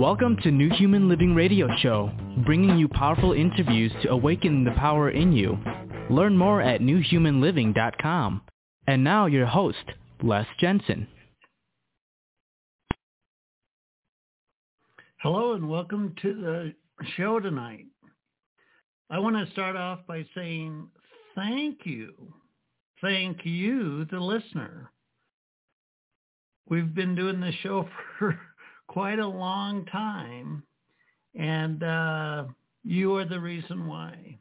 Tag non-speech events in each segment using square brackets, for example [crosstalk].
Welcome to New Human Living Radio Show, bringing you powerful interviews to awaken the power in you. Learn more at newhumanliving.com. And now your host, Les Jensen. Hello and welcome to the show tonight. I want to start off by saying thank you. Thank you, the listener. We've been doing this show [laughs] for quite a long time, and uh, you are the reason why.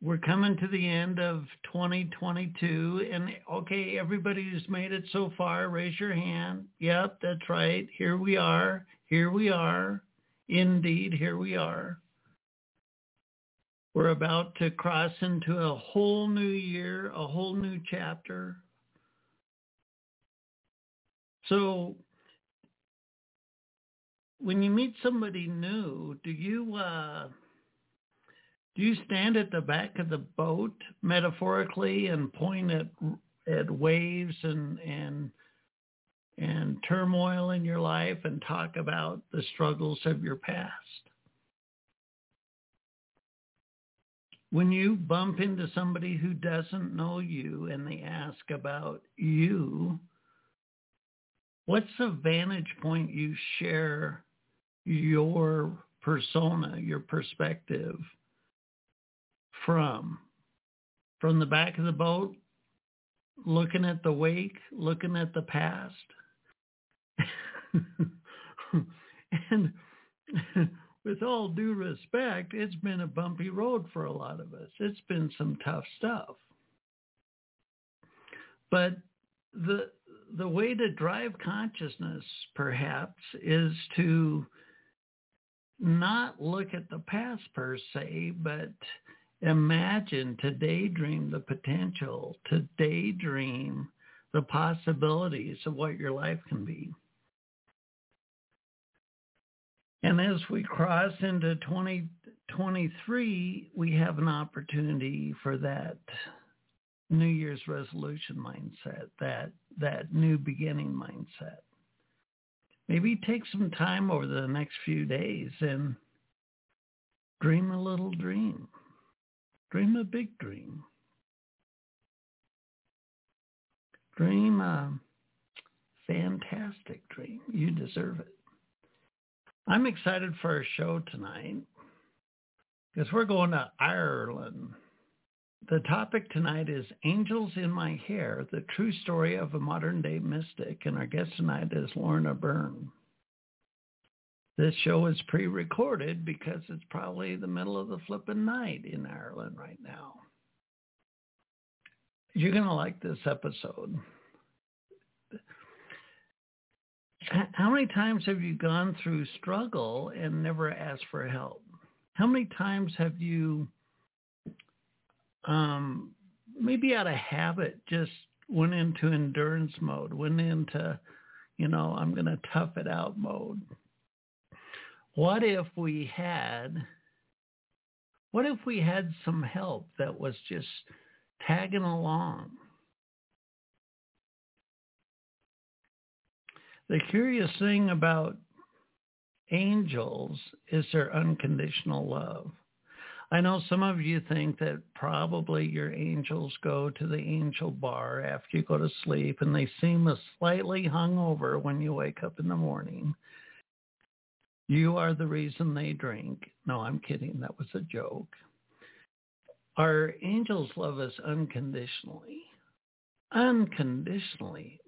We're coming to the end of 2022, and okay, everybody who's made it so far, raise your hand. Yep, that's right. Here we are. Here we are. Indeed, here we are. We're about to cross into a whole new year, a whole new chapter, so when you meet somebody new, do you uh, do you stand at the back of the boat metaphorically and point at at waves and and and turmoil in your life and talk about the struggles of your past? When you bump into somebody who doesn't know you and they ask about you, what's the vantage point you share your persona, your perspective from? From the back of the boat, looking at the wake, looking at the past. [laughs] and with all due respect, it's been a bumpy road for a lot of us. It's been some tough stuff. But the the way to drive consciousness, perhaps, is to not look at the past per se, but imagine, to daydream the potential, to daydream the possibilities of what your life can be. And as we cross into 2023, we have an opportunity for that New Year's resolution mindset, that that new beginning mindset. Maybe take some time over the next few days and dream a little dream. Dream a big dream. Dream a fantastic dream. You deserve it. I'm excited for our show tonight because we're going to Ireland the topic tonight is Angels in My Hair, the true story of a modern day mystic. And our guest tonight is Lorna Byrne. This show is pre-recorded because it's probably the middle of the flipping night in Ireland right now. You're going to like this episode. How many times have you gone through struggle and never asked for help? How many times have you um, maybe out of habit, just went into endurance mode, went into, you know, I'm going to tough it out mode. What if we had, what if we had some help that was just tagging along? The curious thing about angels is their unconditional love. I know some of you think that probably your angels go to the angel bar after you go to sleep and they seem a slightly hungover when you wake up in the morning. You are the reason they drink. No, I'm kidding. That was a joke. Our angels love us unconditionally. Unconditionally.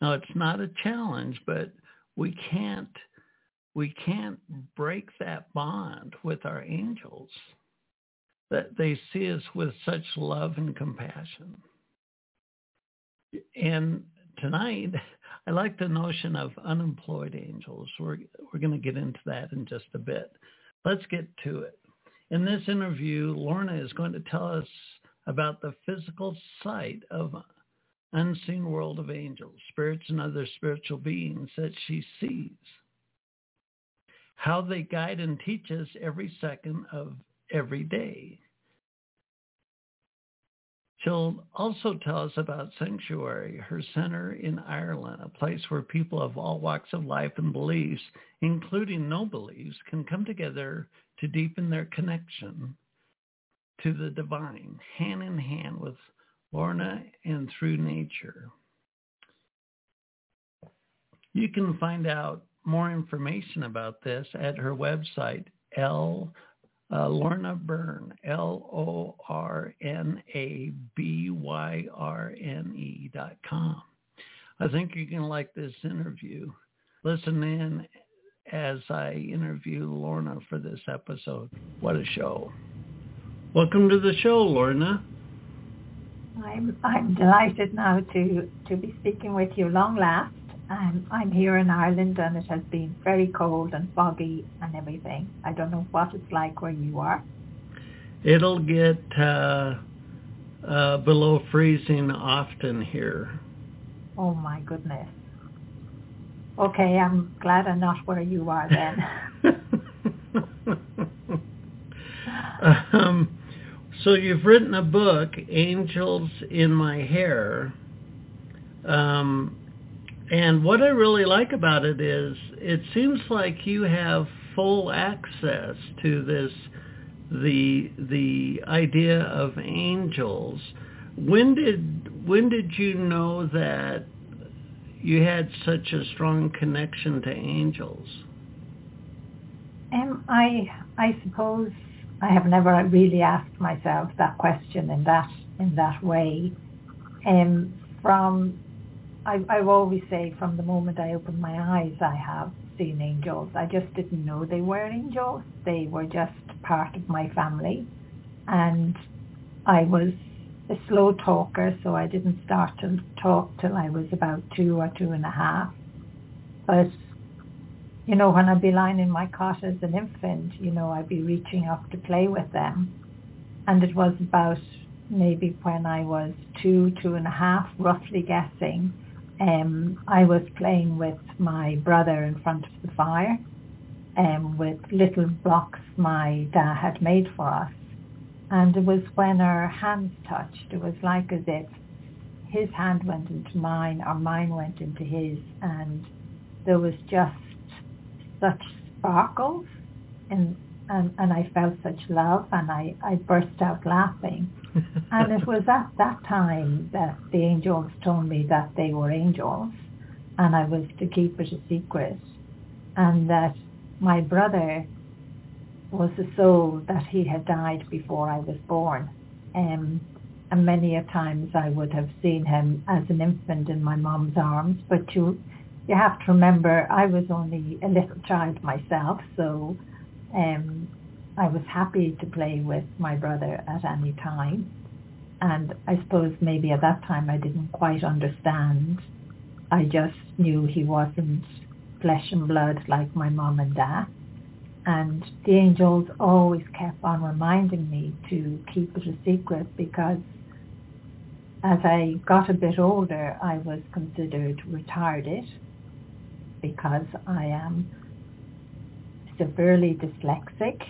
Now, it's not a challenge, but we can't we can't break that bond with our angels that they see us with such love and compassion. And tonight, [laughs] I like the notion of unemployed angels. We're, we're going to get into that in just a bit. Let's get to it. In this interview, Lorna is going to tell us about the physical sight of unseen world of angels, spirits and other spiritual beings that she sees how they guide and teach us every second of every day. She'll also tell us about Sanctuary, her center in Ireland, a place where people of all walks of life and beliefs, including no beliefs, can come together to deepen their connection to the divine, hand in hand with Lorna and through nature. You can find out more information about this at her website, L uh, Lorna Byrne, L-O-R-N-A-B-Y-R-N-E dot com. I think you're going to like this interview. Listen in as I interview Lorna for this episode. What a show. Welcome to the show, Lorna. I'm, I'm delighted now to, to be speaking with you long last. I'm, I'm here in Ireland and it has been very cold and foggy and everything. I don't know what it's like where you are. It'll get uh, uh, below freezing often here. Oh my goodness. Okay, I'm glad I'm not where you are then. [laughs] um, so you've written a book, Angels in My Hair. Um, and what I really like about it is it seems like you have full access to this the the idea of angels. When did when did you know that you had such a strong connection to angels? Um, I I suppose I have never really asked myself that question in that in that way. Um, from I, I always say from the moment I opened my eyes, I have seen angels. I just didn't know they were angels. They were just part of my family. And I was a slow talker, so I didn't start to talk till I was about two or two and a half. But, you know, when I'd be lying in my cot as an infant, you know, I'd be reaching up to play with them. And it was about maybe when I was two, two and a half, roughly guessing, um, I was playing with my brother in front of the fire um, with little blocks my dad had made for us. And it was when our hands touched, it was like as if his hand went into mine or mine went into his and there was just such sparkles and, and, and I felt such love and I, I burst out laughing and it was at that time that the angels told me that they were angels and I was to keep it a secret and that my brother was a soul that he had died before I was born. Um, and many a times I would have seen him as an infant in my mom's arms, but you you have to remember I was only a little child myself, so um, I was happy to play with my brother at any time. And I suppose maybe at that time I didn't quite understand. I just knew he wasn't flesh and blood like my mom and dad. And the angels always kept on reminding me to keep it a secret because as I got a bit older, I was considered retarded because I am severely dyslexic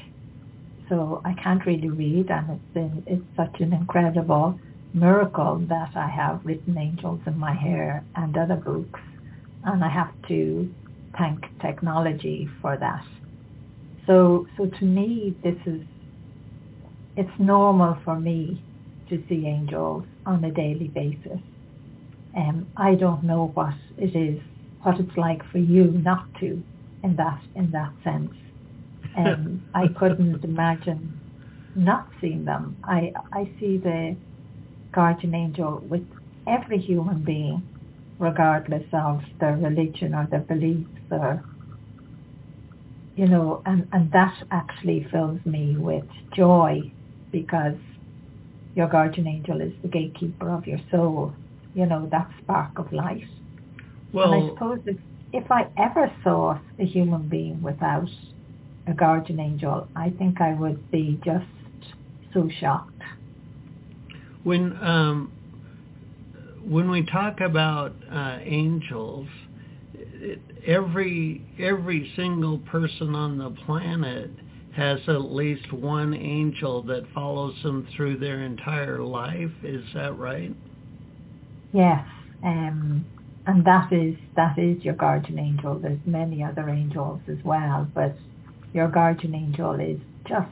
so I can't really read, and it's been it's such an incredible miracle that I have written Angels in My Hair and other books, and I have to thank technology for that. So so to me, this is it's normal for me to see angels on a daily basis. Um, I don't know what it is, what it's like for you not to in that in that sense and I couldn't imagine not seeing them. I I see the guardian angel with every human being, regardless of their religion or their beliefs or you know, and, and that actually fills me with joy because your guardian angel is the gatekeeper of your soul, you know, that spark of light. Well, and I suppose if, if I ever saw a human being without a guardian angel, I think I would be just so shocked. When um, when we talk about uh, angels, it, every every single person on the planet has at least one angel that follows them through their entire life. Is that right? Yes. Um, and that is that is your guardian angel. There's many other angels as well, but your guardian angel is just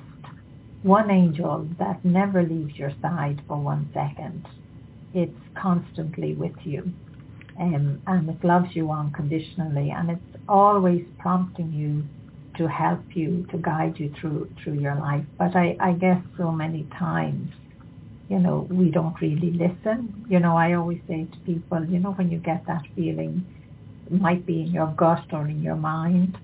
one angel that never leaves your side for one second. It's constantly with you. Um, and it loves you unconditionally and it's always prompting you to help you, to guide you through through your life. But I, I guess so many times you know, we don't really listen. You know, I always say to people, you know, when you get that feeling, it might be in your gut or in your mind,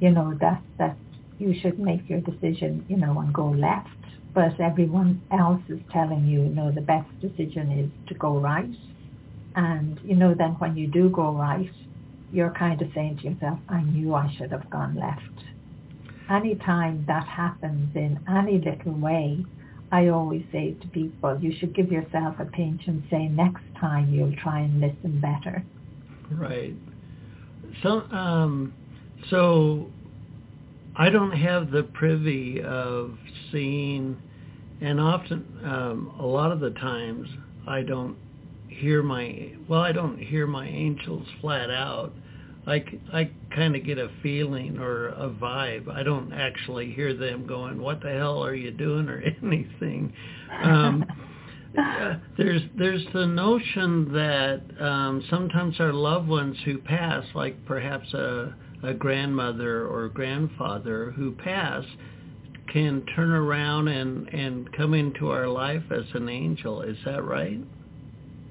you know, that, that you should make your decision, you know, and go left. But everyone else is telling you, you know, the best decision is to go right. And, you know, then when you do go right, you're kind of saying to yourself, I knew I should have gone left. Anytime that happens in any little way, I always say to people, you should give yourself a pinch and say next time you'll try and listen better. Right. So, um, so I don't have the privy of seeing, and often, um, a lot of the times, I don't hear my, well, I don't hear my angels flat out. I, I kind of get a feeling or a vibe. I don't actually hear them going, "What the hell are you doing?" [laughs] or anything. Um, uh, [laughs] there's there's the notion that um, sometimes our loved ones who pass, like perhaps a a grandmother or grandfather who pass, can turn around and and come into our life as an angel. Is that right?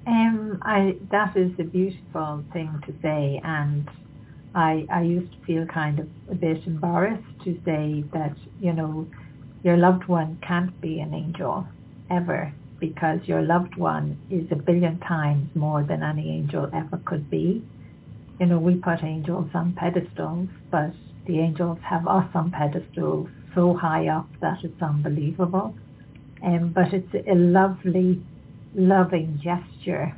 Um, I that is a beautiful thing to say, and I, I used to feel kind of a bit embarrassed to say that, you know, your loved one can't be an angel ever because your loved one is a billion times more than any angel ever could be. You know, we put angels on pedestals, but the angels have us on pedestals so high up that it's unbelievable. Um, but it's a lovely, loving gesture,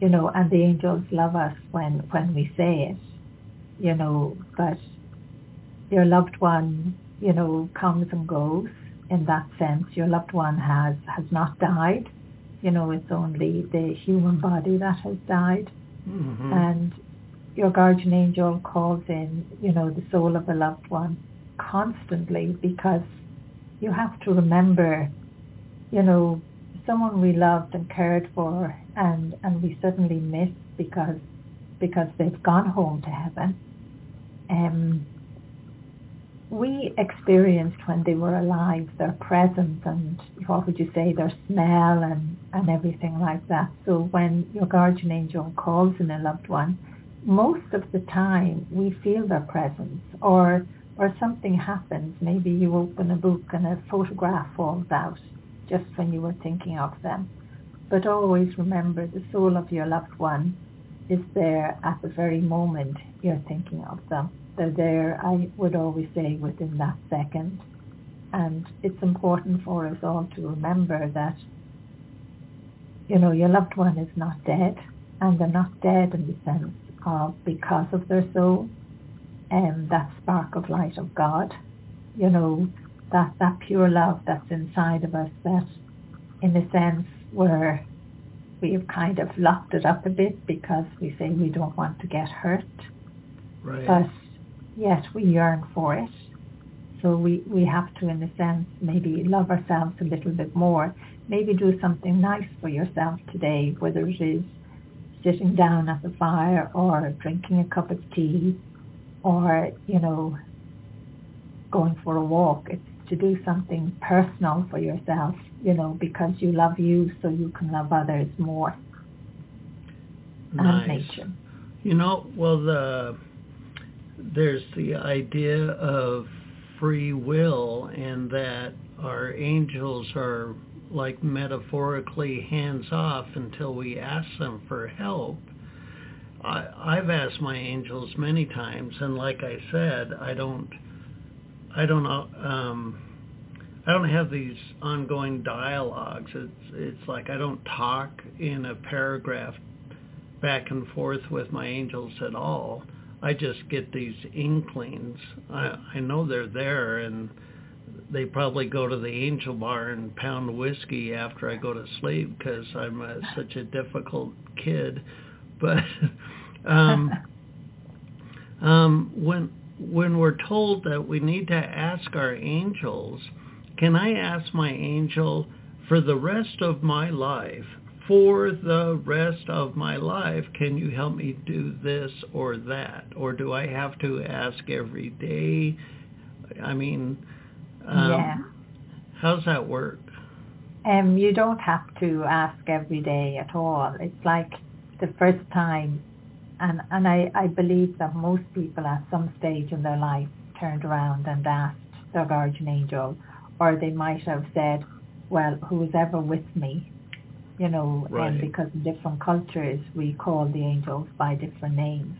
you know, and the angels love us when, when we say it you know, but your loved one, you know, comes and goes in that sense. Your loved one has, has not died. You know, it's only the human body that has died. Mm-hmm. And your guardian angel calls in, you know, the soul of a loved one constantly because you have to remember, you know, someone we loved and cared for and, and we suddenly miss because because they've gone home to heaven um, we experienced when they were alive their presence and what would you say their smell and, and everything like that. So when your guardian angel calls in a loved one, most of the time we feel their presence or or something happens. Maybe you open a book and a photograph falls out just when you were thinking of them. But always remember the soul of your loved one is there at the very moment you're thinking of them. They're there, I would always say, within that second. And it's important for us all to remember that, you know, your loved one is not dead. And they're not dead in the sense because of their soul and that spark of light of God. You know, that, that pure love that's inside of us that in a sense we're we've kind of locked it up a bit because we say we don't want to get hurt. Right. But yet we yearn for it. So we, we have to, in a sense, maybe love ourselves a little bit more. Maybe do something nice for yourself today, whether it is sitting down at the fire or drinking a cup of tea or, you know, going for a walk. It's to do something personal for yourself you know, because you love you so you can love others more. Nice. And nature. You know, well, the there's the idea of free will and that our angels are like metaphorically hands off until we ask them for help. I, I've asked my angels many times, and like I said, I don't, I don't um, I don't have these ongoing dialogues. It's it's like I don't talk in a paragraph back and forth with my angels at all. I just get these inklings. I I know they're there and they probably go to the Angel Bar and pound whiskey after I go to sleep because I'm a, such a difficult kid. But [laughs] um, [laughs] um, when when we're told that we need to ask our angels, can I ask my angel for the rest of my life? For the rest of my life, can you help me do this or that? Or do I have to ask every day? I mean, um, yeah. how's that work? Um, you don't have to ask every day at all. It's like the first time, and and I, I believe that most people at some stage in their life turned around and asked their guardian angel, or they might have said, well, who was ever with me, you know, Right. and because in different cultures we call the angels by different names.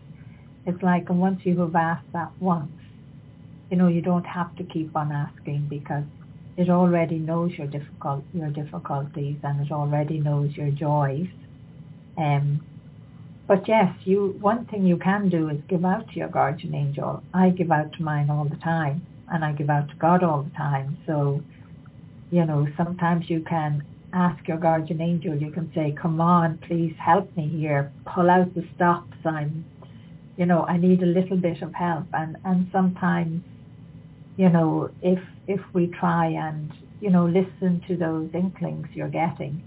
It's like, and once you have asked that once, you know, you don't have to keep on asking because it already knows your difficult your difficulties and it already knows your joys. Um, but yes, you one thing you can do is give out to your guardian angel. I give out to mine all the time, and I give out to God all the time. So, you know, sometimes you can ask your guardian angel. You can say, "Come on, please help me here. Pull out the stops. I'm, you know, I need a little bit of help." And and sometimes you know, if if we try and you know listen to those inklings you're getting,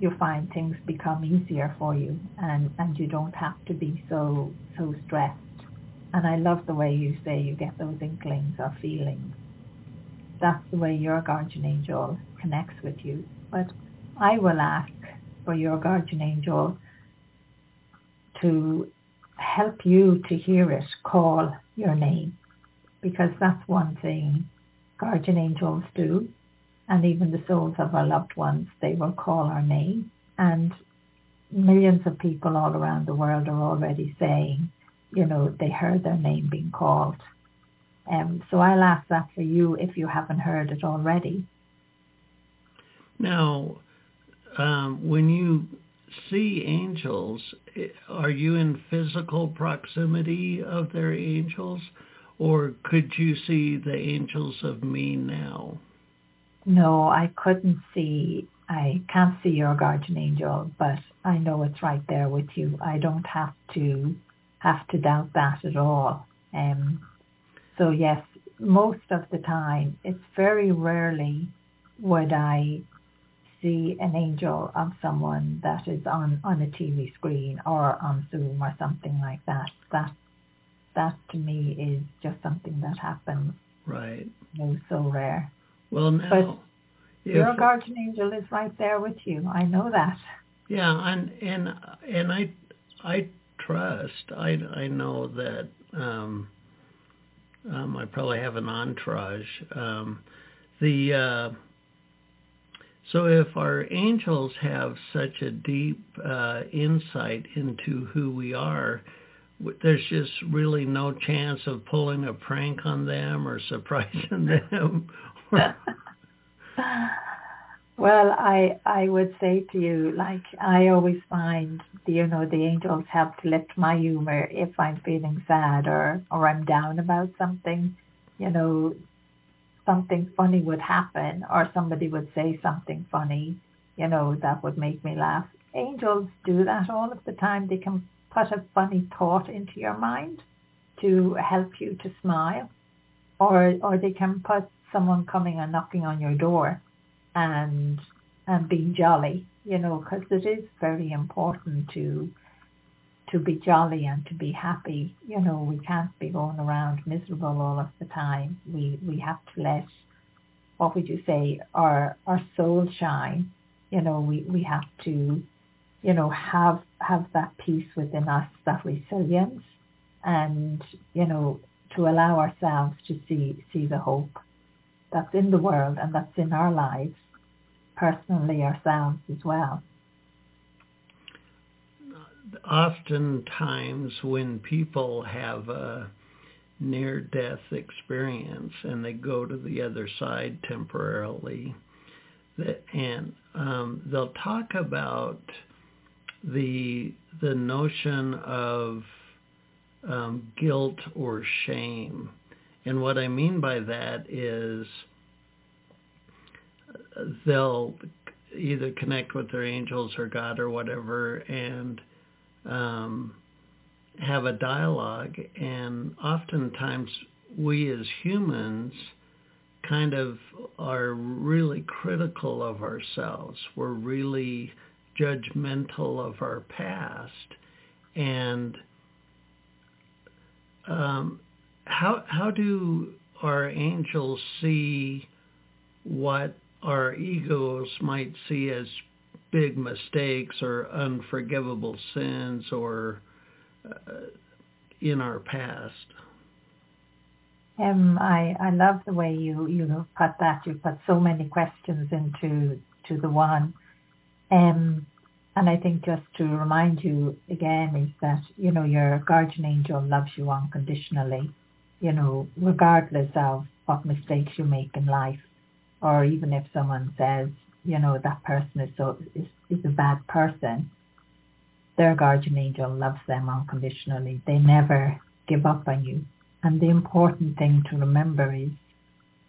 you'll find things become easier for you, and and you don't have to be so so stressed. And I love the way you say you get those inklings or feelings. That's the way your guardian angel connects with you. But I will ask for your guardian angel to help you to hear it call your name because that's one thing guardian angels do and even the souls of our loved ones they will call our name. And millions of people all around the world are already saying you know they heard their name being called. Um, so I'll ask that for you if you haven't heard it already. Now, um, when you see angels, are you in physical proximity of their angels, or could you see the angels of me now? No, I couldn't see, I can't see your guardian angel, but I know it's right there with you. I don't have to have to doubt that at all. Um, so yes, most of the time, it's very rarely would I see an angel of someone that is on, on a TV screen or on Zoom or something like that. That that to me is just something that happens, Right. you know, so rare. Well, now, Your if- guardian angel is right there with you. I know that. Yeah, and and and I I trust. I I know that um, um, I probably have an entourage. Um, the uh, so if our angels have such a deep uh, insight into who we are, there's just really no chance of pulling a prank on them or surprising [laughs] them. well, I I would say to you, like I always find, you know, the angels help to lift my humor if I'm feeling sad or or I'm down about something. You know, something funny would happen or somebody would say something funny. You know, that would make me laugh. Angels do that all of the time. They can put a funny thought into your mind to help you to smile, or or they can put someone coming and knocking on your door and and being jolly, you know, because it is very important to to be jolly and to be happy. You know, we can't be going around miserable all of the time. We we have to let what would you say our our soul shine. You know, we we have to, you know, have have that peace within us, that resilience, and you know, to allow ourselves to see see the hope that's in the world and that's in our lives, personally ourselves as well. oftentimes when people have a near death experience and they go to the other side temporarily and um, they'll talk about the the notion of um, guilt or shame and what I mean by that is they'll either connect with their angels or God or whatever and um, have a dialogue. And oftentimes we as humans kind of are really critical of ourselves. We're really judgmental of our past. And um, how how do our angels see what our egos might see as big mistakes or unforgivable sins or uh, in our past? Um, I, I love the way you, you put that. You put so many questions into to the one. Um, and I think just to remind you again is that, you know, your guardian angel loves you unconditionally, you know, regardless of what mistakes you make in life or even if someone says, you know, that person is so is, is a bad person, their guardian angel loves them unconditionally. They never give up on you. And the important thing to remember is,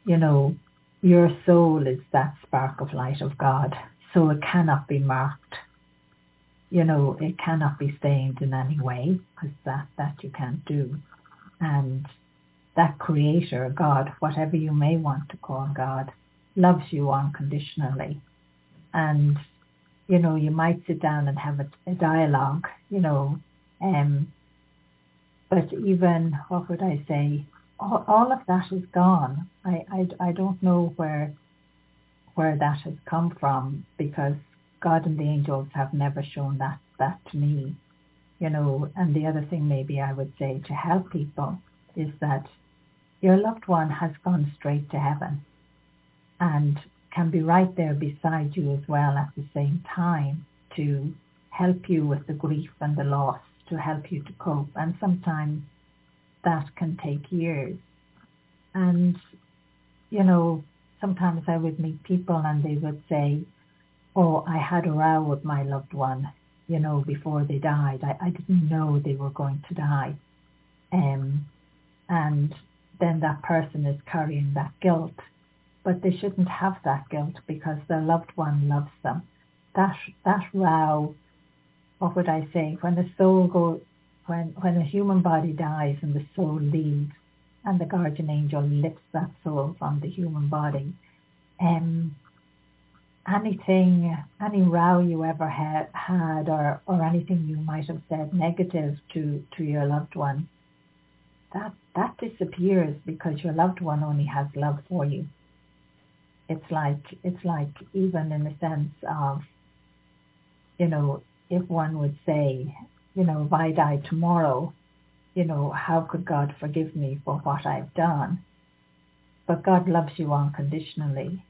you know, your soul is that spark of light of God. So it cannot be marked. You know, it cannot be stained in any way because that, that you can't do. And that creator, God, whatever you may want to call God, loves you unconditionally. And, you know, you might sit down and have a, a dialogue, you know, um, but even, what would I say, all, all of that is gone. I, I, I don't know where where that has come from because God and the angels have never shown that, that to me. You know, and the other thing maybe I would say to help people is that your loved one has gone straight to heaven and can be right there beside you as well at the same time to help you with the grief and the loss, to help you to cope. And sometimes that can take years. And, you know, sometimes I would meet people and they would say, oh, I had a row with my loved one, you know, before they died. I, I didn't know they were going to die. Um, and then that person is carrying that guilt but they shouldn't have that guilt because their loved one loves them. That that row, what would I say? When the soul goes, when when a human body dies and the soul leaves, and the guardian angel lifts that soul from the human body, um, anything, any row you ever had, had or, or anything you might have said negative to, to your loved one, that, that disappears because your loved one only has love for you. It's like it's like even in the sense of you know if one would say you know if I die tomorrow you know how could God forgive me for what I've done? But God loves you unconditionally.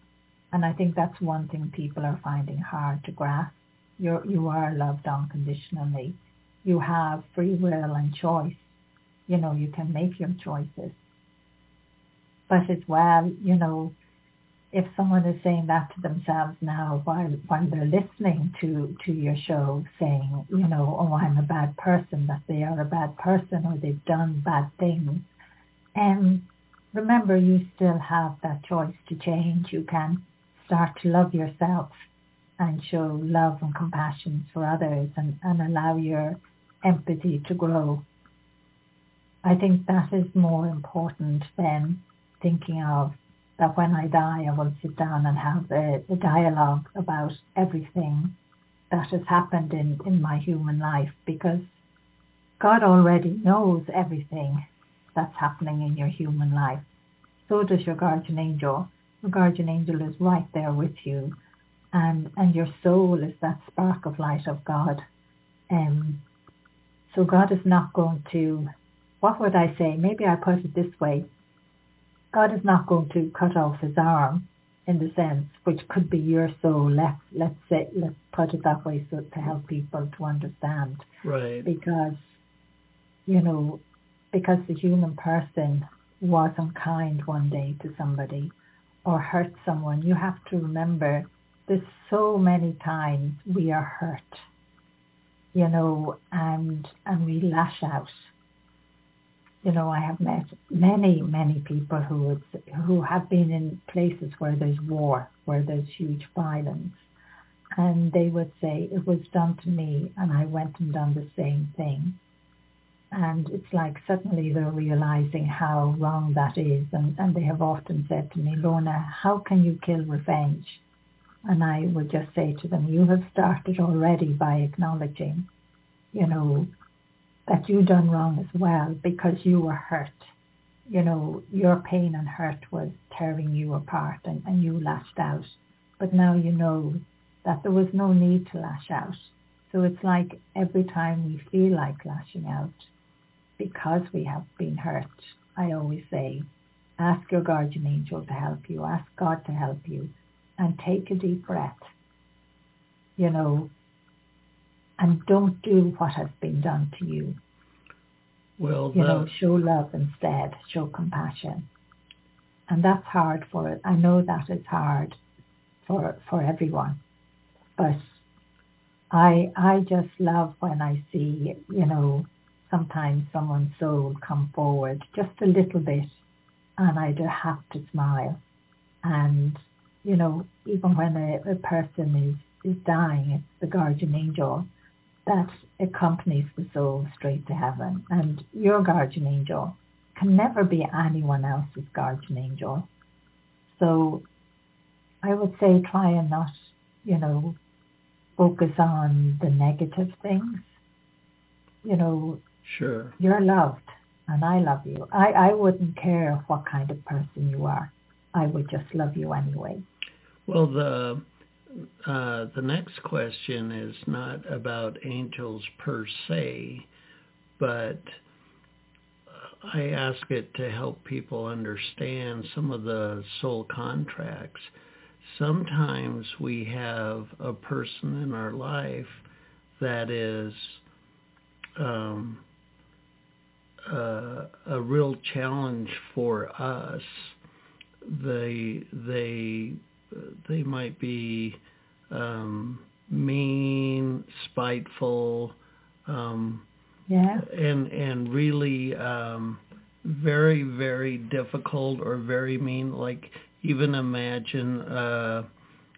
And I think that's one thing people are finding hard to grasp. You're, you are loved unconditionally. You have free will and choice. You know you can make your choices. But as well you know if someone is saying that to themselves now while while they're listening to to your show saying you know oh i'm a bad person that they are a bad person or they've done bad things. And remember you still have that choice to change. You can start to love yourself and show love and compassion for others and, and allow your empathy to grow. I think that is more important than thinking of that when I die, I will sit down and have a, a dialogue about everything that has happened in, in my human life because God already knows everything that's happening in your human life. So does your guardian angel. Your guardian angel is right there with you and, and your soul is that spark of light of God. Um, so God is not going to, what would I say? Maybe I put it this way. God is not going to cut off his arm in the sense which could be your soul. Let's let's say let's put it that way so to help people to understand. Right. Because you know, because the human person was unkind one day to somebody or hurt someone, you have to remember there's so many times we are hurt, you know, and and we lash out you know, I have met many, many people who would, who have been in places where there's war, where there's huge violence, and they would say it was done to me, and I went and done the same thing. And it's like suddenly they're realizing how wrong that is, and, and they have often said to me, Lorna, how can you kill revenge? And I would just say to them, you have started already by acknowledging, you know, that you done wrong as well because you were hurt. You know, your pain and hurt was tearing you apart and, and you lashed out. But now you know that there was no need to lash out. So it's like every time we feel like lashing out because we have been hurt, I always say, ask your guardian angel to help you, ask God to help you, and take a deep breath. You know, and don't do what has been done to you. Well, you know, show love instead, show compassion. And that's hard for it. I know that is hard for for everyone. But I I just love when I see, you know, sometimes someone's soul come forward just a little bit and I just have to smile. And, you know, even when a, a person is, is dying, it's the guardian angel that accompanies the soul straight to heaven. And your guardian angel can never be anyone else's guardian angel. So I would say try and not, you know, focus on the negative things. You know, sure. You're loved and I love you. I, I wouldn't care what kind of person you are. I would just love you anyway. Well, the uh, the next question is not about angels per se, but I ask it to help people understand some of the soul contracts. Sometimes we have a person in our life that is um, uh, a real challenge for us. They they they might be um, mean, spiteful, um, yeah, and and really um, very very difficult or very mean. Like even imagine uh,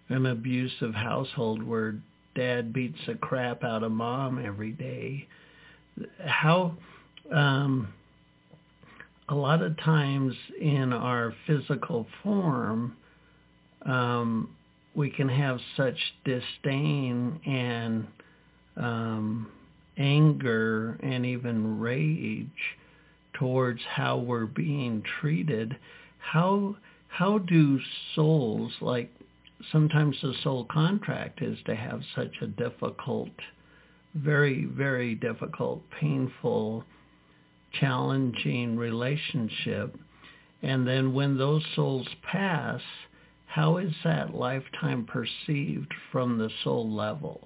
an abusive household where dad beats the crap out of mom every day. How um, a lot of times in our physical form, um, we can have such disdain and um, anger and even rage towards how we're being treated. How how do souls like sometimes the soul contract is to have such a difficult, very very difficult, painful, challenging relationship, and then when those souls pass how is that lifetime perceived from the soul level?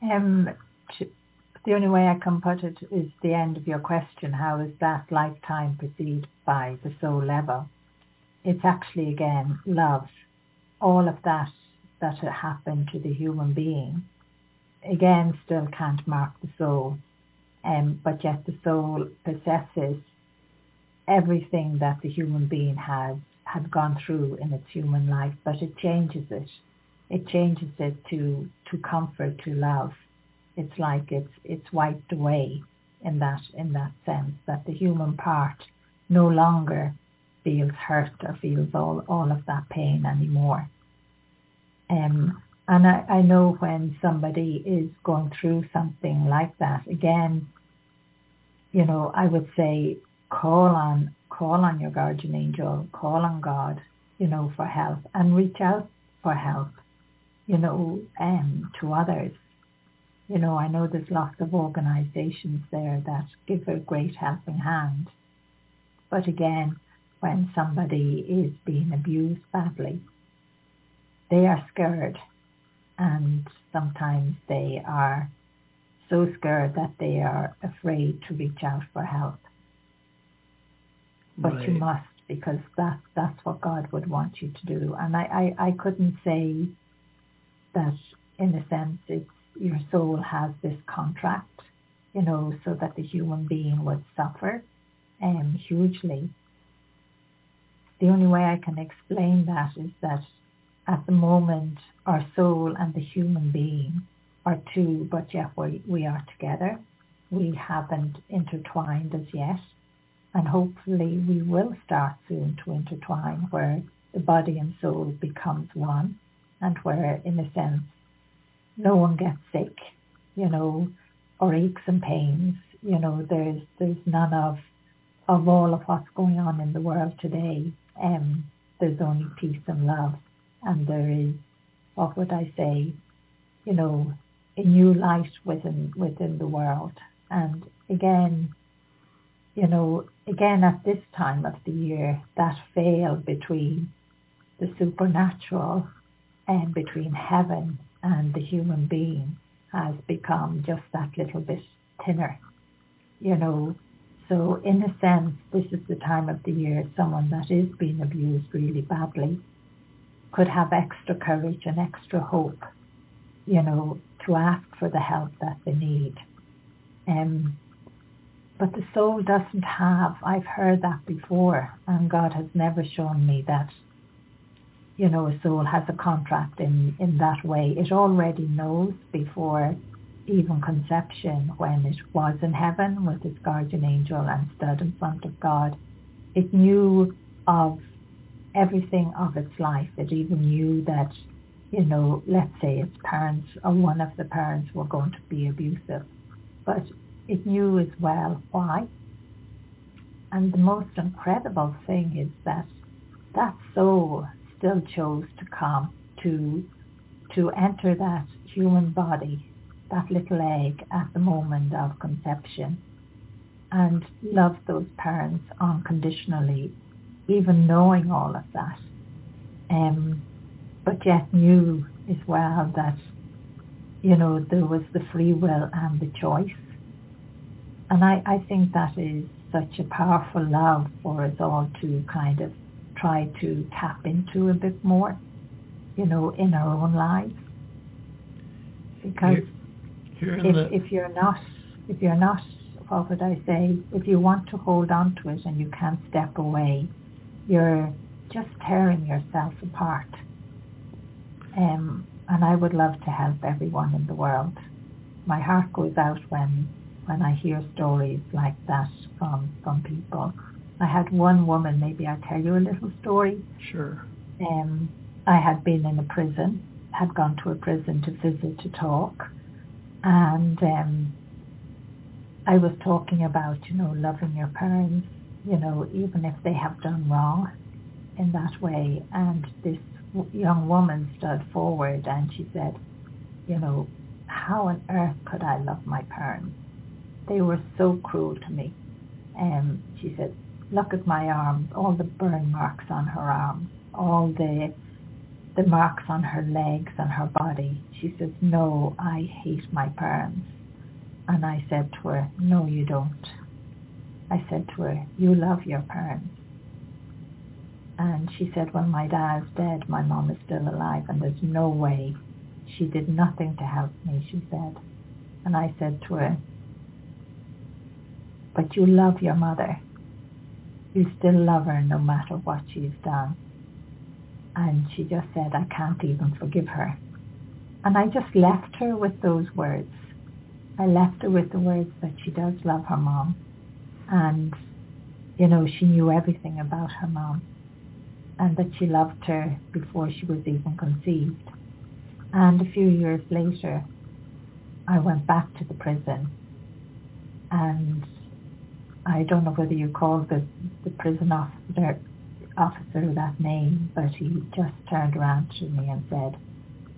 Um, the only way I can put it is the end of your question. How is that lifetime perceived by the soul level? It's actually, again, love. All of that that happened to the human being, again, still can't mark the soul. Um, but yet the soul possesses everything that the human being has had gone through in its human life, but it changes it. It changes it to, to comfort, to love. It's like it's it's wiped away in that in that sense that the human part no longer feels hurt or feels all, all of that pain anymore. Um, and I, I know when somebody is going through something like that, again, you know, I would say call on call on your guardian angel, call on God, you know, for help and reach out for help, you know, um, to others. You know, I know there's lots of organizations there that give a great helping hand. But again, when somebody is being abused badly, they are scared and sometimes they are so scared that they are afraid to reach out for help but right. you must because that that's what God would want you to do. And I, I, I couldn't say that in a sense it's your soul has this contract. you know, so that the human being would suffer um, hugely. The only way I can explain that is that at the moment our soul and the human being are two, but yet we, we are together. We haven't intertwined as yet. And hopefully we will start soon to intertwine where the body and soul becomes one and where, in a sense, no one gets sick, you know, or aches and pains. You know, there's there's none of of all of what's going on in the world today. Um, there's only peace and love, and there is, what would I say, you know, a new light within within the world. And again, you know, again at this time of the year, that veil between the supernatural and between heaven and the human being has become just that little bit thinner, you know. So in a sense, this is the time of the year someone that is being abused really badly could have extra courage and extra hope, you know, to ask for the help that they need. Um, but the soul doesn't have, I've heard that before, and God has never shown me that you know, a soul has a contract in, in that way. It already knows before even conception when it was in heaven with its guardian angel and stood in front of God. It knew of everything of its life. It even knew that, you know, let's say its parents or one of the parents were going to be abusive. But it knew as well why. And the most incredible thing is that that soul still chose to come to to enter that human body, that little egg at the moment of conception and love those parents unconditionally, even knowing all of that. Um, but yet knew as well that, you know, there was the free will and the choice. And I, I think that is such a powerful love for us all to kind of try to tap into a bit more, you know, in our own lives. Because Here- here in if, the- if you're not, if you're not, what would I say, if you want to hold on to it and you can't step away, you're just tearing yourself apart. Um, and I would love to help everyone in the world. My heart goes out when when I hear stories like that from from people. I had one woman, maybe I'll tell you a little story. Sure. Um, I had been in a prison, had gone to a prison to visit to talk, and um, I was talking about, you know, loving your parents, you know, even if they have done wrong in that way. And this w- young woman stood forward and she said, you know, how on earth could I love my parents? They were so cruel to me. Um, she said, look at my arms, all the burn marks on her arms, all the the marks on her legs and her body. She says, no, I hate my parents. And I said to her, no, you don't. I said to her, you love your parents. And she said, when my dad's dead, my mom is still alive and there's no way. She did nothing to help me, she said. And I said to her, but you love your mother. You still love her no matter what she's done. And she just said, I can't even forgive her. And I just left her with those words. I left her with the words that she does love her mom. And, you know, she knew everything about her mom. And that she loved her before she was even conceived. And a few years later, I went back to the prison. And I don't know whether you called the, the prison officer, officer that name, but he just turned around to me and said,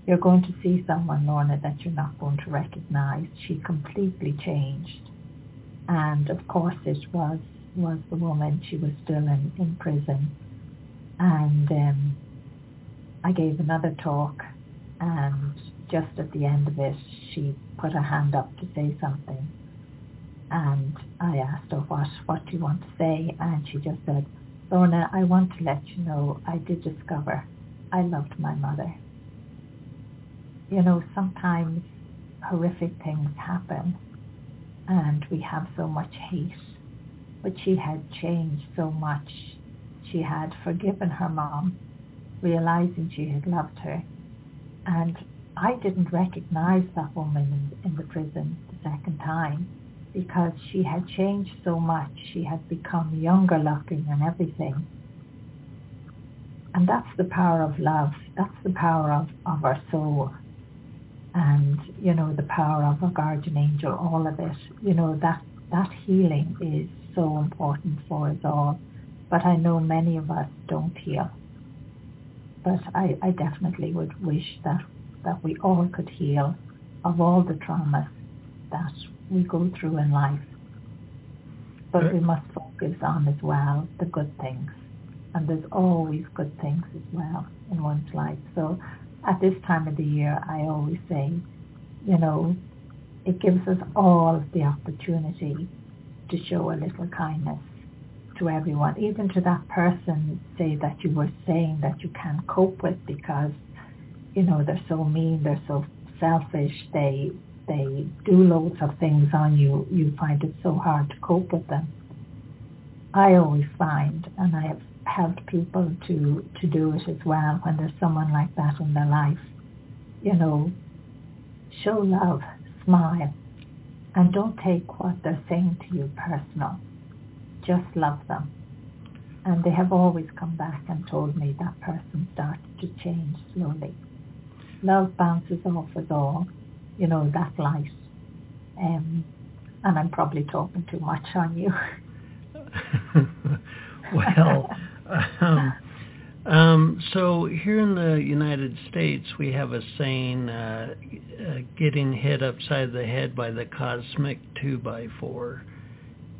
you're going to see someone, Lorna, that you're not going to recognize. She completely changed. And of course it was, was the woman. She was still in, in prison. And um, I gave another talk and just at the end of it, she put her hand up to say something. And I asked her, what, what do you want to say? And she just said, Lorna, I want to let you know I did discover I loved my mother. You know, sometimes horrific things happen and we have so much hate. But she had changed so much. She had forgiven her mom, realizing she had loved her. And I didn't recognize that woman in, in the prison the second time because she had changed so much. She had become younger looking and everything. And that's the power of love. That's the power of, of our soul. And, you know, the power of a guardian angel, all of it. You know, that, that healing is so important for us all. But I know many of us don't heal. But I, I definitely would wish that, that we all could heal of all the traumas that we go through in life. But we must focus on as well the good things. And there's always good things as well in one's life. So at this time of the year, I always say, you know, it gives us all the opportunity to show a little kindness to everyone, even to that person, say that you were saying that you can't cope with because, you know, they're so mean, they're so selfish, they they do loads of things on you, you find it so hard to cope with them. I always find, and I have helped people to, to do it as well when there's someone like that in their life, you know, show love, smile, and don't take what they're saying to you personal. Just love them. And they have always come back and told me that person started to change slowly. Love bounces off us all you know, that light. Um, and I'm probably talking too much on you. [laughs] well, um, um, so here in the United States, we have a saying, uh, uh, getting hit upside the head by the cosmic 2 by 4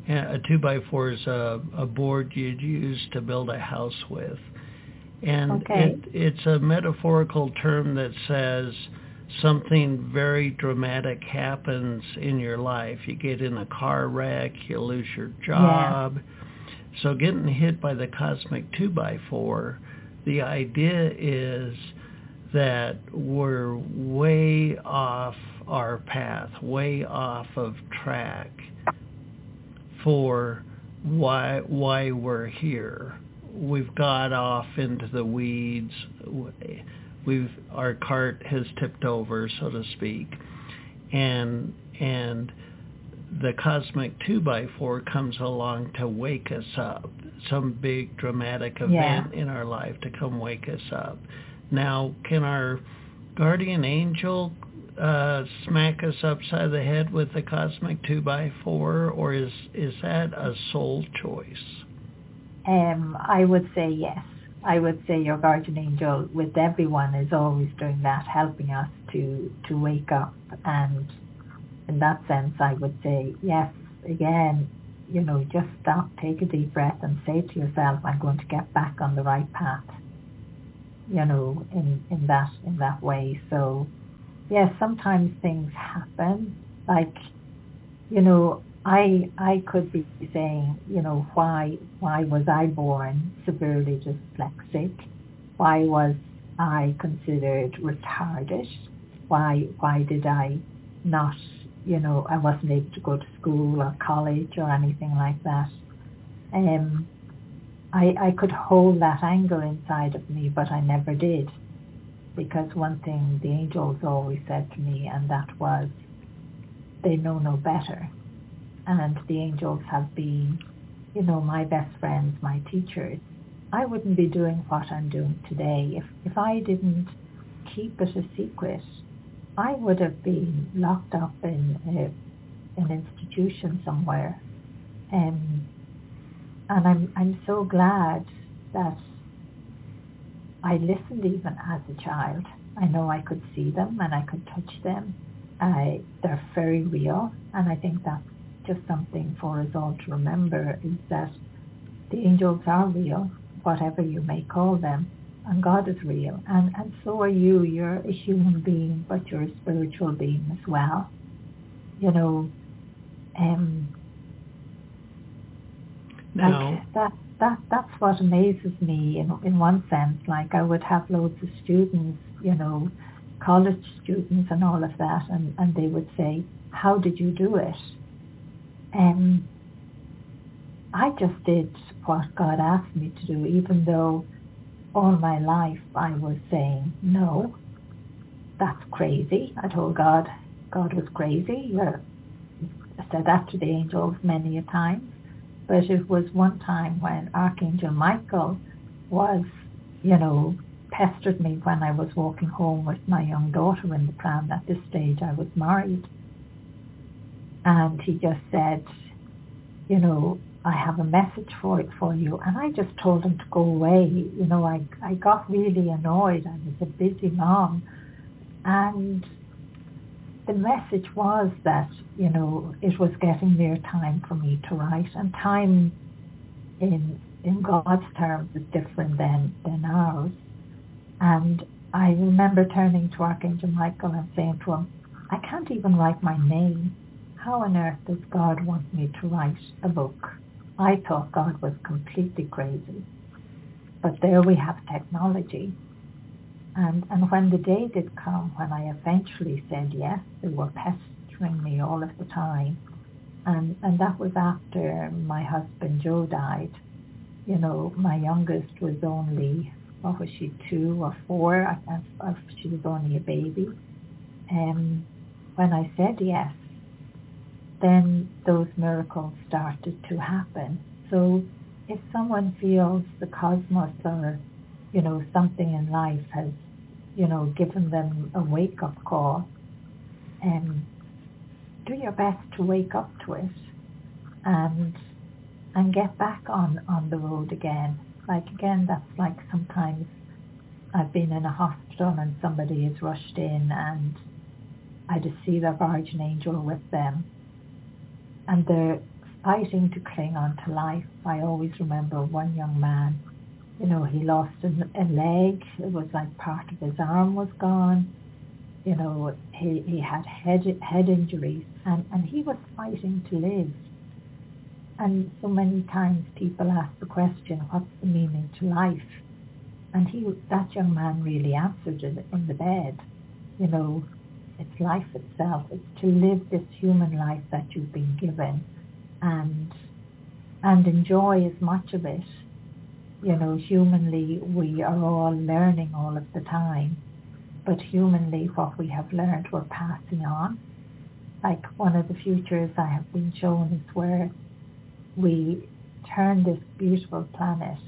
A 2 by 4 is a, a board you'd use to build a house with. And okay. it, it's a metaphorical term that says something very dramatic happens in your life. You get in a car wreck, you lose your job. Yeah. So getting hit by the cosmic 2 by 4 the idea is that we're way off our path, way off of track for why why we're here. We've got off into the weeds we've our cart has tipped over, so to speak, and and the cosmic two by four comes along to wake us up, some big dramatic event yeah. in our life to come wake us up. Now, can our guardian angel uh, smack us upside the head with the cosmic two by four, or is is that a soul choice? Um, I would say yes. I would say your guardian angel with everyone is always doing that, helping us to, to wake up. And in that sense, I would say, yes, again, you know, just stop, take a deep breath and say to yourself, I'm going to get back on the right path, you know, in, in that, in that way. So yes, sometimes things happen. Like, you know, I I could be saying, you know, why why was I born severely dyslexic? Why was I considered retarded? Why why did I not, you know, I wasn't able to go to school or college or anything like that. Um, I I could hold that anger inside of me, but I never did, because one thing the angels always said to me, and that was, they know no better and the angels have been, you know, my best friends, my teachers, I wouldn't be doing what I'm doing today if, if I didn't keep it a secret. I would have been locked up in a, an institution somewhere. Um, and I'm, I'm so glad that I listened even as a child. I know I could see them and I could touch them. I, they're very real, and I think that's just something for us all to remember is that the angels are real, whatever you may call them, and God is real. And, and so are you. You're a human being, but you're a spiritual being as well. You know, um, now, like that, that, that's what amazes me in, in one sense. Like I would have loads of students, you know, college students and all of that, and, and they would say, how did you do it? Um, I just did what God asked me to do, even though all my life I was saying, no, that's crazy. I told God, God was crazy. I said that to the angels many a time. But it was one time when Archangel Michael was, you know, pestered me when I was walking home with my young daughter in the pram. At this stage I was married. And he just said, you know, I have a message for for you. And I just told him to go away. You know, I, I got really annoyed. I was a busy mom. And the message was that, you know, it was getting near time for me to write. And time in in God's terms is different than, than ours. And I remember turning to Archangel Michael and saying to him, I can't even write my name. How on earth does God want me to write a book? I thought God was completely crazy. But there we have technology. And, and when the day did come when I eventually said yes, they were pestering me all of the time. And, and that was after my husband Joe died. You know, my youngest was only, what was she, two or four? I, I, she was only a baby. And um, when I said yes, then those miracles started to happen. So if someone feels the cosmos or, you know, something in life has, you know, given them a wake-up call, um, do your best to wake up to it and and get back on, on the road again. Like again, that's like sometimes I've been in a hospital and somebody is rushed in and I just see the Virgin angel with them and they're fighting to cling on to life. I always remember one young man, you know, he lost a, a leg. It was like part of his arm was gone. You know, he, he had head, head injuries and, and he was fighting to live. And so many times people ask the question, what's the meaning to life? And he, that young man really answered it in the bed. You know, it's life itself. It's to live this human life that you've been given and and enjoy as much of it. You know, humanly we are all learning all of the time. But humanly what we have learned we're passing on. Like one of the futures I have been shown is where we turn this beautiful planet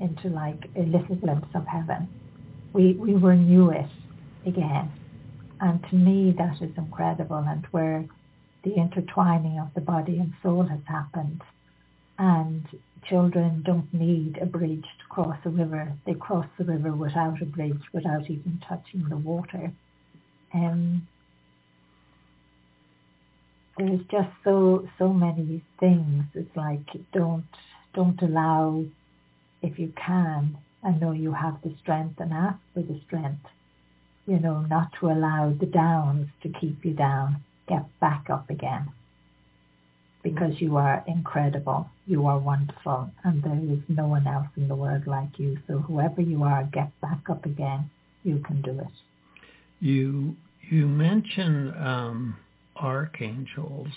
into like a little glimpse of heaven. We we renew it again and to me, that is incredible and where the intertwining of the body and soul has happened. And children don't need a bridge to cross a river. They cross the river without a bridge, without even touching the water. Um, there's just so so many things. It's like don't don't allow if you can. I know you have the strength and ask for the strength you know, not to allow the downs to keep you down. Get back up again. Because you are incredible. You are wonderful. And there is no one else in the world like you. So whoever you are, get back up again. You can do it. You you mentioned um, archangels.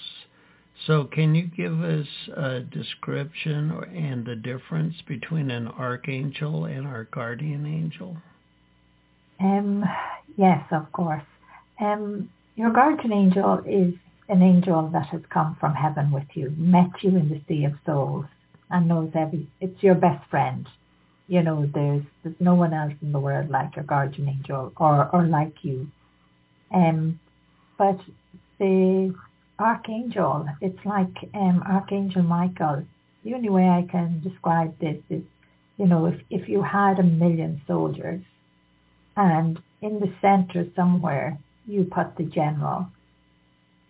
So can you give us a description or, and the difference between an archangel and our guardian angel? Um, Yes, of course. Um, your guardian angel is an angel that has come from heaven with you, met you in the sea of souls, and knows every. It's your best friend. You know, there's there's no one else in the world like your guardian angel or or like you. Um, but the archangel, it's like um, Archangel Michael. The only way I can describe this is, you know, if if you had a million soldiers, and in the center somewhere you put the general.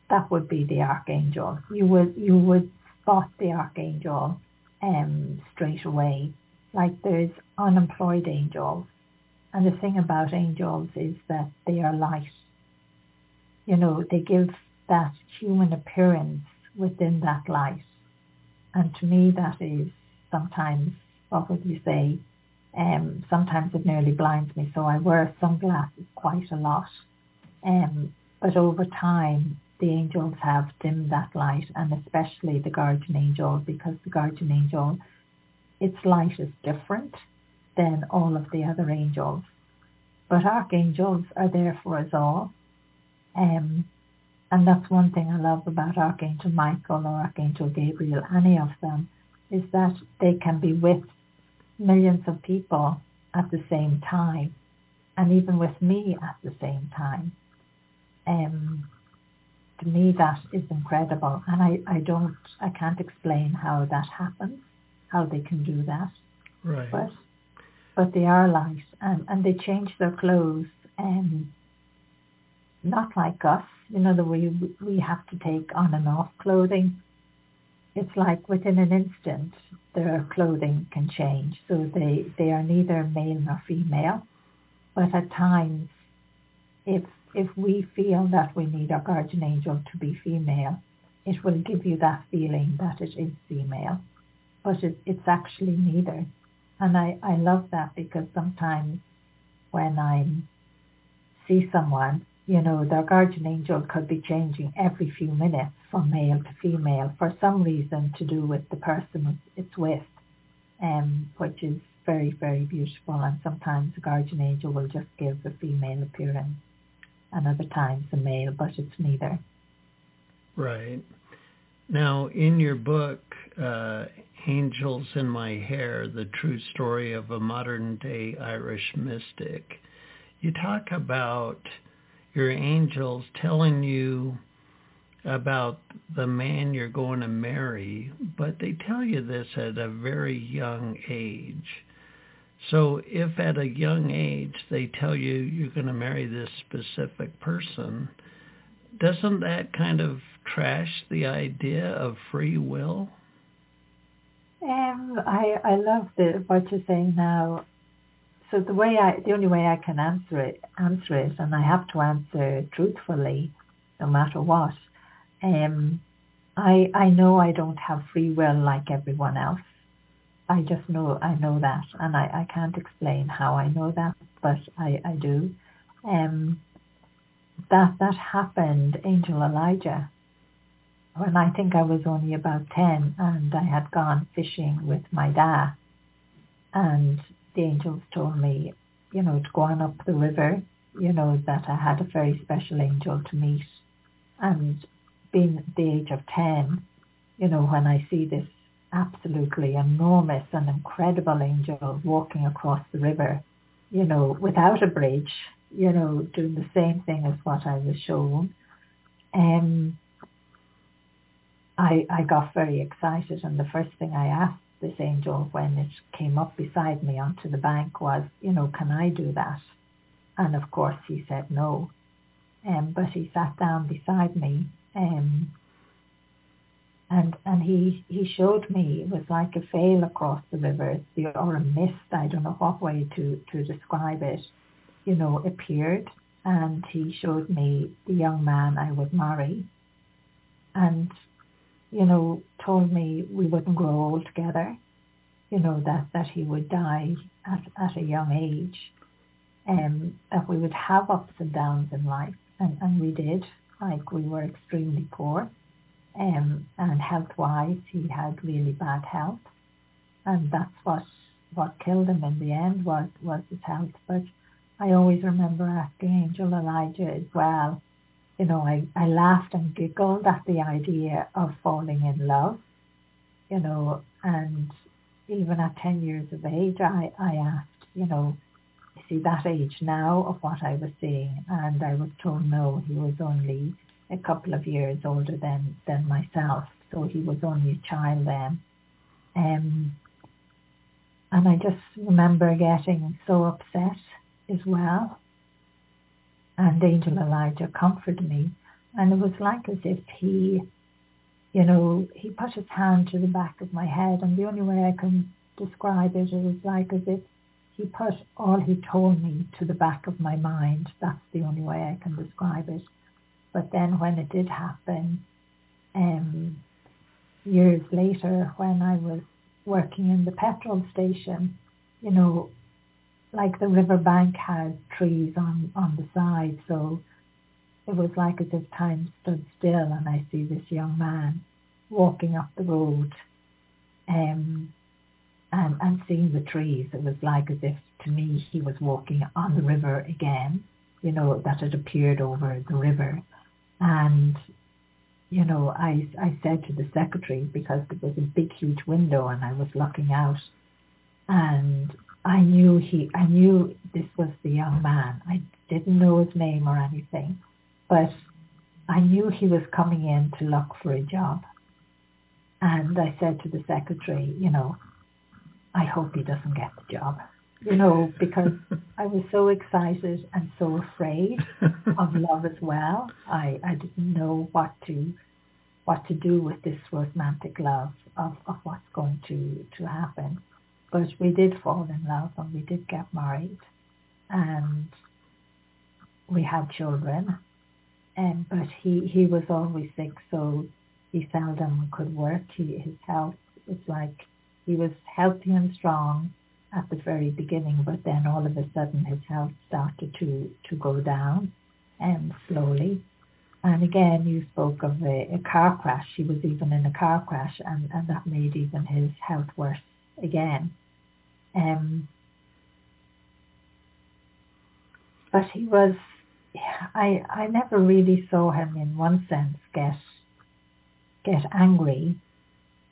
That would be the archangel. You would you would spot the archangel um, straight away. Like there's unemployed angels, and the thing about angels is that they are light. You know, they give that human appearance within that light. And to me, that is sometimes, what would you say, um, sometimes it nearly blinds me, so I wear sunglasses quite a lot. Um, but over time, the angels have dimmed that light, and especially the guardian angel, because the guardian angel, its light is different than all of the other angels. But archangels are there for us all. Um, and that's one thing I love about Archangel Michael or Archangel Gabriel, any of them, is that they can be with millions of people at the same time and even with me at the same time. Um, to me that is incredible and I, I don't I can't explain how that happens, how they can do that. Right. But but they are light and, and they change their clothes and not like us, you know, the way we have to take on and off clothing. It's like within an instant their clothing can change. So they, they are neither male nor female. But at times if if we feel that we need our guardian angel to be female, it will give you that feeling that it is female. But it, it's actually neither. And I, I love that because sometimes when I see someone, you know, their guardian angel could be changing every few minutes from male to female for some reason to do with the person it's with, um, which is very, very beautiful. And sometimes the guardian angel will just give a female appearance and other times a male, but it's neither. Right. Now, in your book, uh, Angels in My Hair, The True Story of a Modern Day Irish Mystic, you talk about your angels telling you about the man you're going to marry, but they tell you this at a very young age. So if at a young age they tell you you're going to marry this specific person, doesn't that kind of trash the idea of free will? Um, I I love the what you're saying now. So the way I the only way I can answer it answer it, and I have to answer truthfully, no matter what. Um, I I know I don't have free will like everyone else. I just know I know that, and I, I can't explain how I know that, but I, I do. Um, that that happened, Angel Elijah, when I think I was only about ten, and I had gone fishing with my dad, and the angels told me, you know, to go on up the river, you know, that I had a very special angel to meet, and being the age of ten, you know, when I see this absolutely enormous and incredible angel walking across the river, you know, without a bridge, you know, doing the same thing as what I was shown. Um, I, I got very excited and the first thing I asked this angel when it came up beside me onto the bank was, you know, can I do that? And of course he said no. Um, but he sat down beside me um, and and he he showed me it was like a veil across the river or a mist i don't know what way to to describe it you know appeared and he showed me the young man i would marry and you know told me we wouldn't grow old together you know that that he would die at at a young age um that we would have ups and downs in life and and we did like we were extremely poor um, and health-wise, he had really bad health, and that's what what killed him in the end was was his health. But I always remember asking Angel Elijah as well. You know, I, I laughed and giggled at the idea of falling in love. You know, and even at ten years of age, I I asked, you know, see that age now of what I was seeing, and I was told no, he was only a couple of years older than than myself, so he was only a child then. Um, and I just remember getting so upset as well. And Angel Elijah comforted me, and it was like as if he, you know, he put his hand to the back of my head, and the only way I can describe it, it was like as if he put all he told me to the back of my mind. That's the only way I can describe it. But then when it did happen, um, years later when I was working in the petrol station, you know, like the riverbank has trees on, on the side. So it was like as if time stood still and I see this young man walking up the road um, and, and seeing the trees. It was like as if to me he was walking on the river again, you know, that had appeared over the river. And, you know, I, I said to the secretary, because there was a big, huge window and I was looking out, and I knew he, I knew this was the young man. I didn't know his name or anything, but I knew he was coming in to look for a job. And I said to the secretary, you know, I hope he doesn't get the job you know, because [laughs] I was so excited and so afraid of [laughs] love as well. I, I didn't know what to what to do with this romantic love of, of what's going to, to happen. But we did fall in love and we did get married and we had children. And but he, he was always sick so he seldom could work. He, his health was like he was healthy and strong at the very beginning, but then all of a sudden his health started to, to go down and slowly. And again, you spoke of a, a car crash. He was even in a car crash, and, and that made even his health worse again. Um, but he was, I, I never really saw him in one sense get, get angry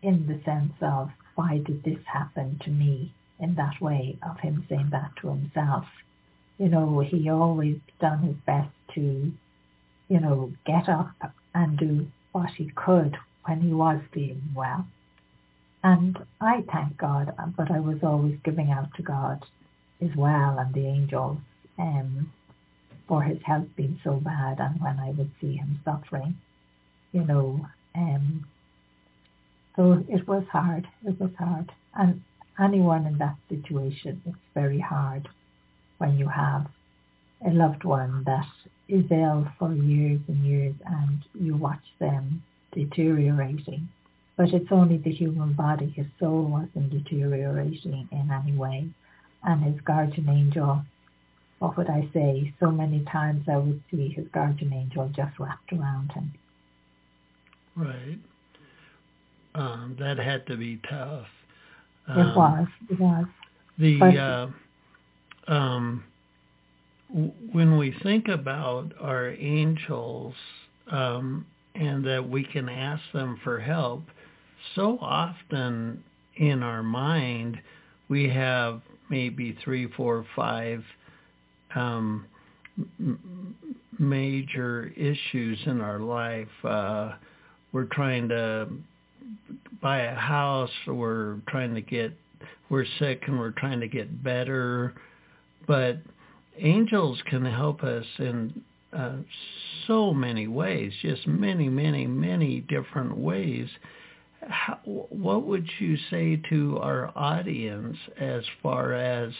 in the sense of why did this happen to me? in that way of him saying that to himself. You know, he always done his best to, you know, get up and do what he could when he was feeling well. And I thank God, but I was always giving out to God as well and the angels um, for his health being so bad and when I would see him suffering, you know. Um, so it was hard. It was hard. And anyone in that situation, it's very hard when you have a loved one that is ill for years and years and you watch them deteriorating. But it's only the human body. His soul wasn't deteriorating in any way. And his guardian angel, what would I say? So many times I would see his guardian angel just wrapped around him. Right. Um, that had to be tough. Um, it was. It was. The uh, um, w- when we think about our angels um, and that we can ask them for help, so often in our mind we have maybe three, four, five um, m- major issues in our life. Uh, we're trying to buy a house, we're trying to get, we're sick and we're trying to get better. But angels can help us in uh, so many ways, just many, many, many different ways. How, what would you say to our audience as far as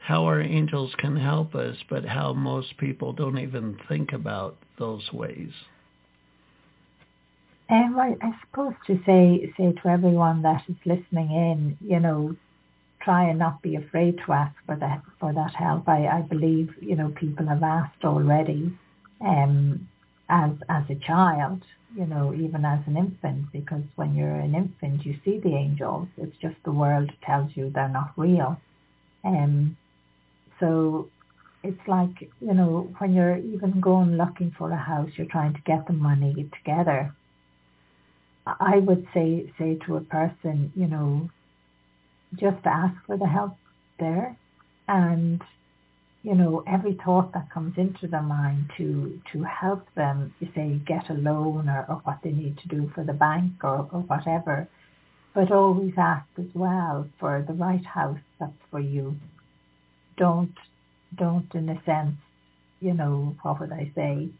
how our angels can help us, but how most people don't even think about those ways? Um, I, I suppose to say say to everyone that is listening in, you know, try and not be afraid to ask for that for that help. I, I believe you know people have asked already, um, as as a child, you know, even as an infant, because when you're an infant, you see the angels. It's just the world tells you they're not real, um, so it's like you know when you're even going looking for a house, you're trying to get the money together. I would say say to a person, you know, just ask for the help there, and you know every thought that comes into their mind to to help them, you say get a loan or, or what they need to do for the bank or, or whatever, but always ask as well for the right house that's for you. Don't don't in a sense, you know, what would I say?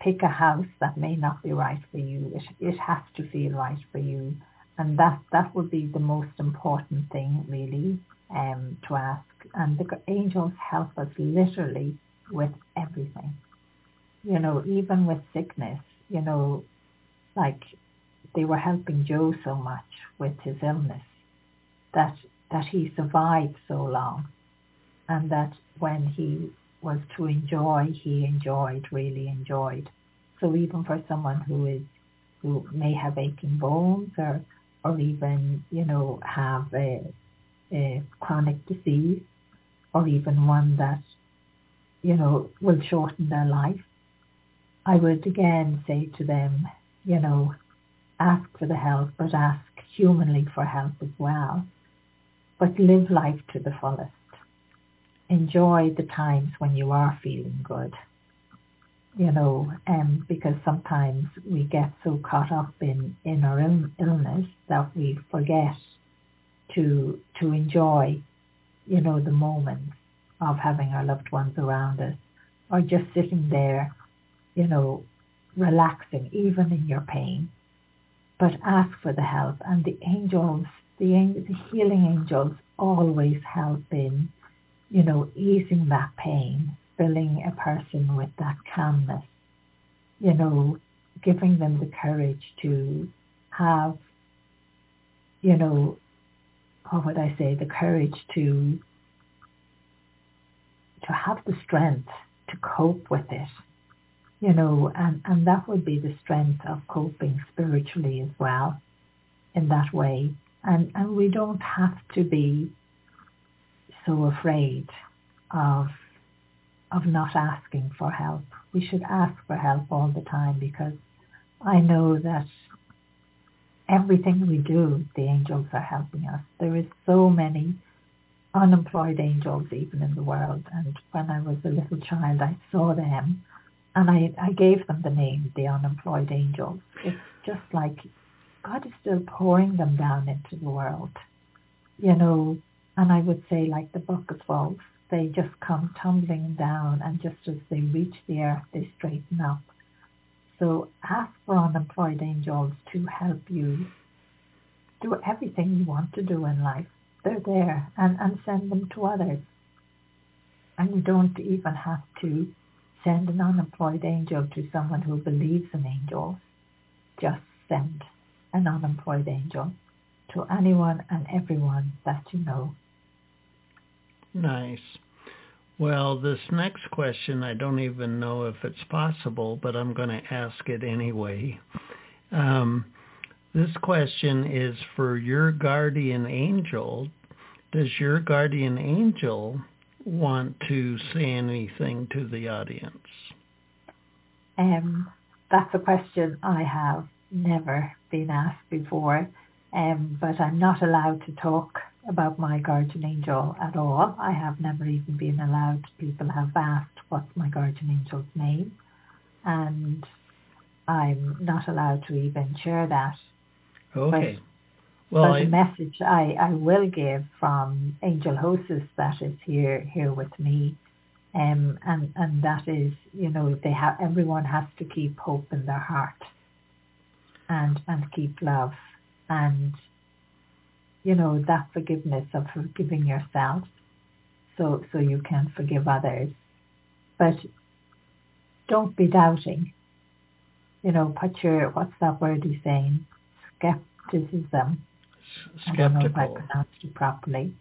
pick a house that may not be right for you. It, it has to feel right for you. And that, that would be the most important thing really um, to ask. And the angels help us literally with everything. You know, even with sickness, you know, like they were helping Joe so much with his illness that that he survived so long and that when he was to enjoy, he enjoyed, really enjoyed. So even for someone who is who may have aching bones or or even, you know, have a, a chronic disease or even one that, you know, will shorten their life, I would again say to them, you know, ask for the help, but ask humanly for help as well. But live life to the fullest. Enjoy the times when you are feeling good. You know, um, because sometimes we get so caught up in, in our Ill- illness that we forget to to enjoy, you know, the moments of having our loved ones around us or just sitting there, you know, relaxing even in your pain but ask for the help. And the angels, the, the healing angels always help in, you know, easing that pain, filling a person with that calmness, you know, giving them the courage to have, you know, how would I say, the courage to to have the strength to cope with it you know, and, and that would be the strength of coping spiritually as well in that way. And, and we don't have to be so afraid of, of not asking for help. We should ask for help all the time because I know that everything we do, the angels are helping us. There is so many unemployed angels even in the world. And when I was a little child, I saw them and I, I gave them the name, the unemployed angels. It's just like God is still pouring them down into the world, you know. And I would say, like the bucket wolves, they just come tumbling down, and just as they reach the earth, they straighten up. So ask for unemployed angels to help you do everything you want to do in life. They're there, and, and send them to others. And you don't even have to send an unemployed angel to someone who believes in angels. Just send an unemployed angel to anyone and everyone that you know. Nice. Well, this next question, I don't even know if it's possible, but I'm going to ask it anyway. Um, this question is for your guardian angel. Does your guardian angel want to say anything to the audience? Um, that's a question I have never been asked before, um, but I'm not allowed to talk about my guardian angel at all. I have never even been allowed. People have asked what's my guardian angel's name, and I'm not allowed to even share that. Okay. Well, but the message I, I will give from Angel Hosus that is here here with me, um, and and that is you know they have everyone has to keep hope in their heart, and and keep love, and you know that forgiveness of forgiving yourself, so so you can forgive others, but don't be doubting. You know, put your what's that word he's saying, skepticism skeptical. I don't know if I pronounced it properly.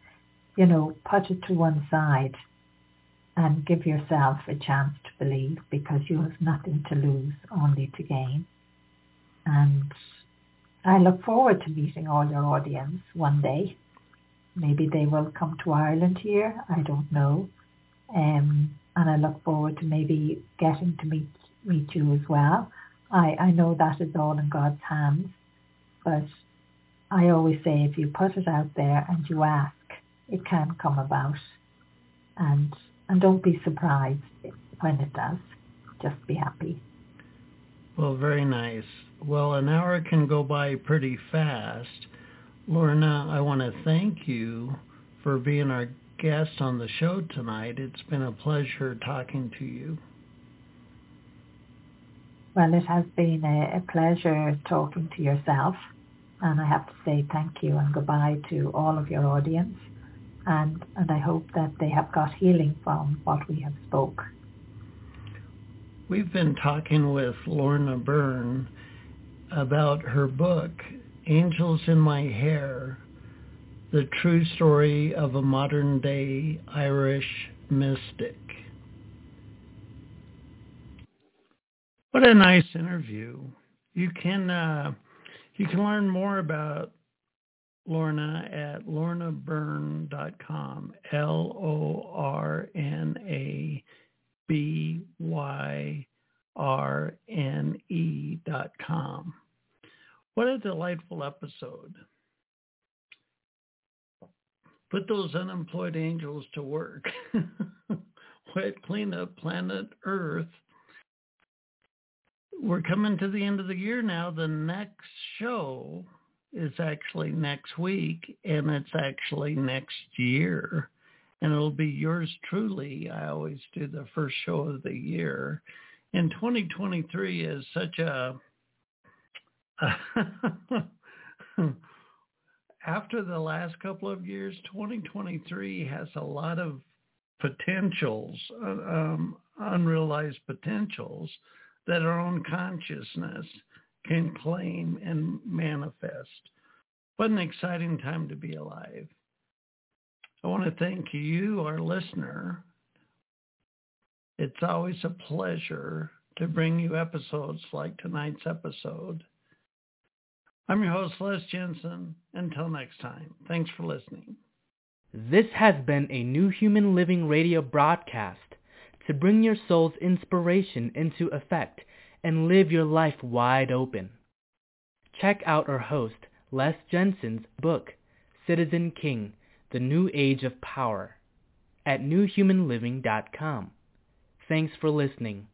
You know, put it to one side and give yourself a chance to believe because you have nothing to lose, only to gain. And I look forward to meeting all your audience one day. Maybe they will come to Ireland here. I don't know. Um, and I look forward to maybe getting to meet meet you as well. I, I know that is all in God's hands, but I always say if you put it out there and you ask, it can come about. And and don't be surprised when it does. Just be happy. Well, very nice. Well, an hour can go by pretty fast. Lorna, I want to thank you for being our guest on the show tonight. It's been a pleasure talking to you. Well, it has been a, a pleasure talking to yourself. And I have to say thank you and goodbye to all of your audience. And, and I hope that they have got healing from what we have spoke. We've been talking with Lorna Byrne about her book, Angels in My Hair, The True Story of a Modern Day Irish Mystic. What a nice interview. You can uh, you can learn more about Lorna at lornabyrne.com. L O R N A B Y R N E dot com. What a delightful episode. Put those unemployed angels to work. [laughs] Wet clean up planet Earth. We're coming to the end of the year now. The next show is actually next week and it's actually next year. And it'll be yours truly. I always do the first show of the year. And 2023 is such a [laughs] after the last couple of years, 2023 has a lot of potentials, uh, um, unrealized potentials that our own consciousness can claim and manifest. What an exciting time to be alive. I want to thank you, our listener. It's always a pleasure to bring you episodes like tonight's episode. I'm your host, Les Jensen. Until next time, thanks for listening. This has been a New Human Living radio broadcast to bring your soul's inspiration into effect and live your life wide open. Check out our host, Les Jensen's book, Citizen King, The New Age of Power, at newhumanliving.com. Thanks for listening.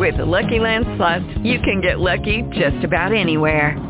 With the Lucky Land Slots, you can get lucky just about anywhere.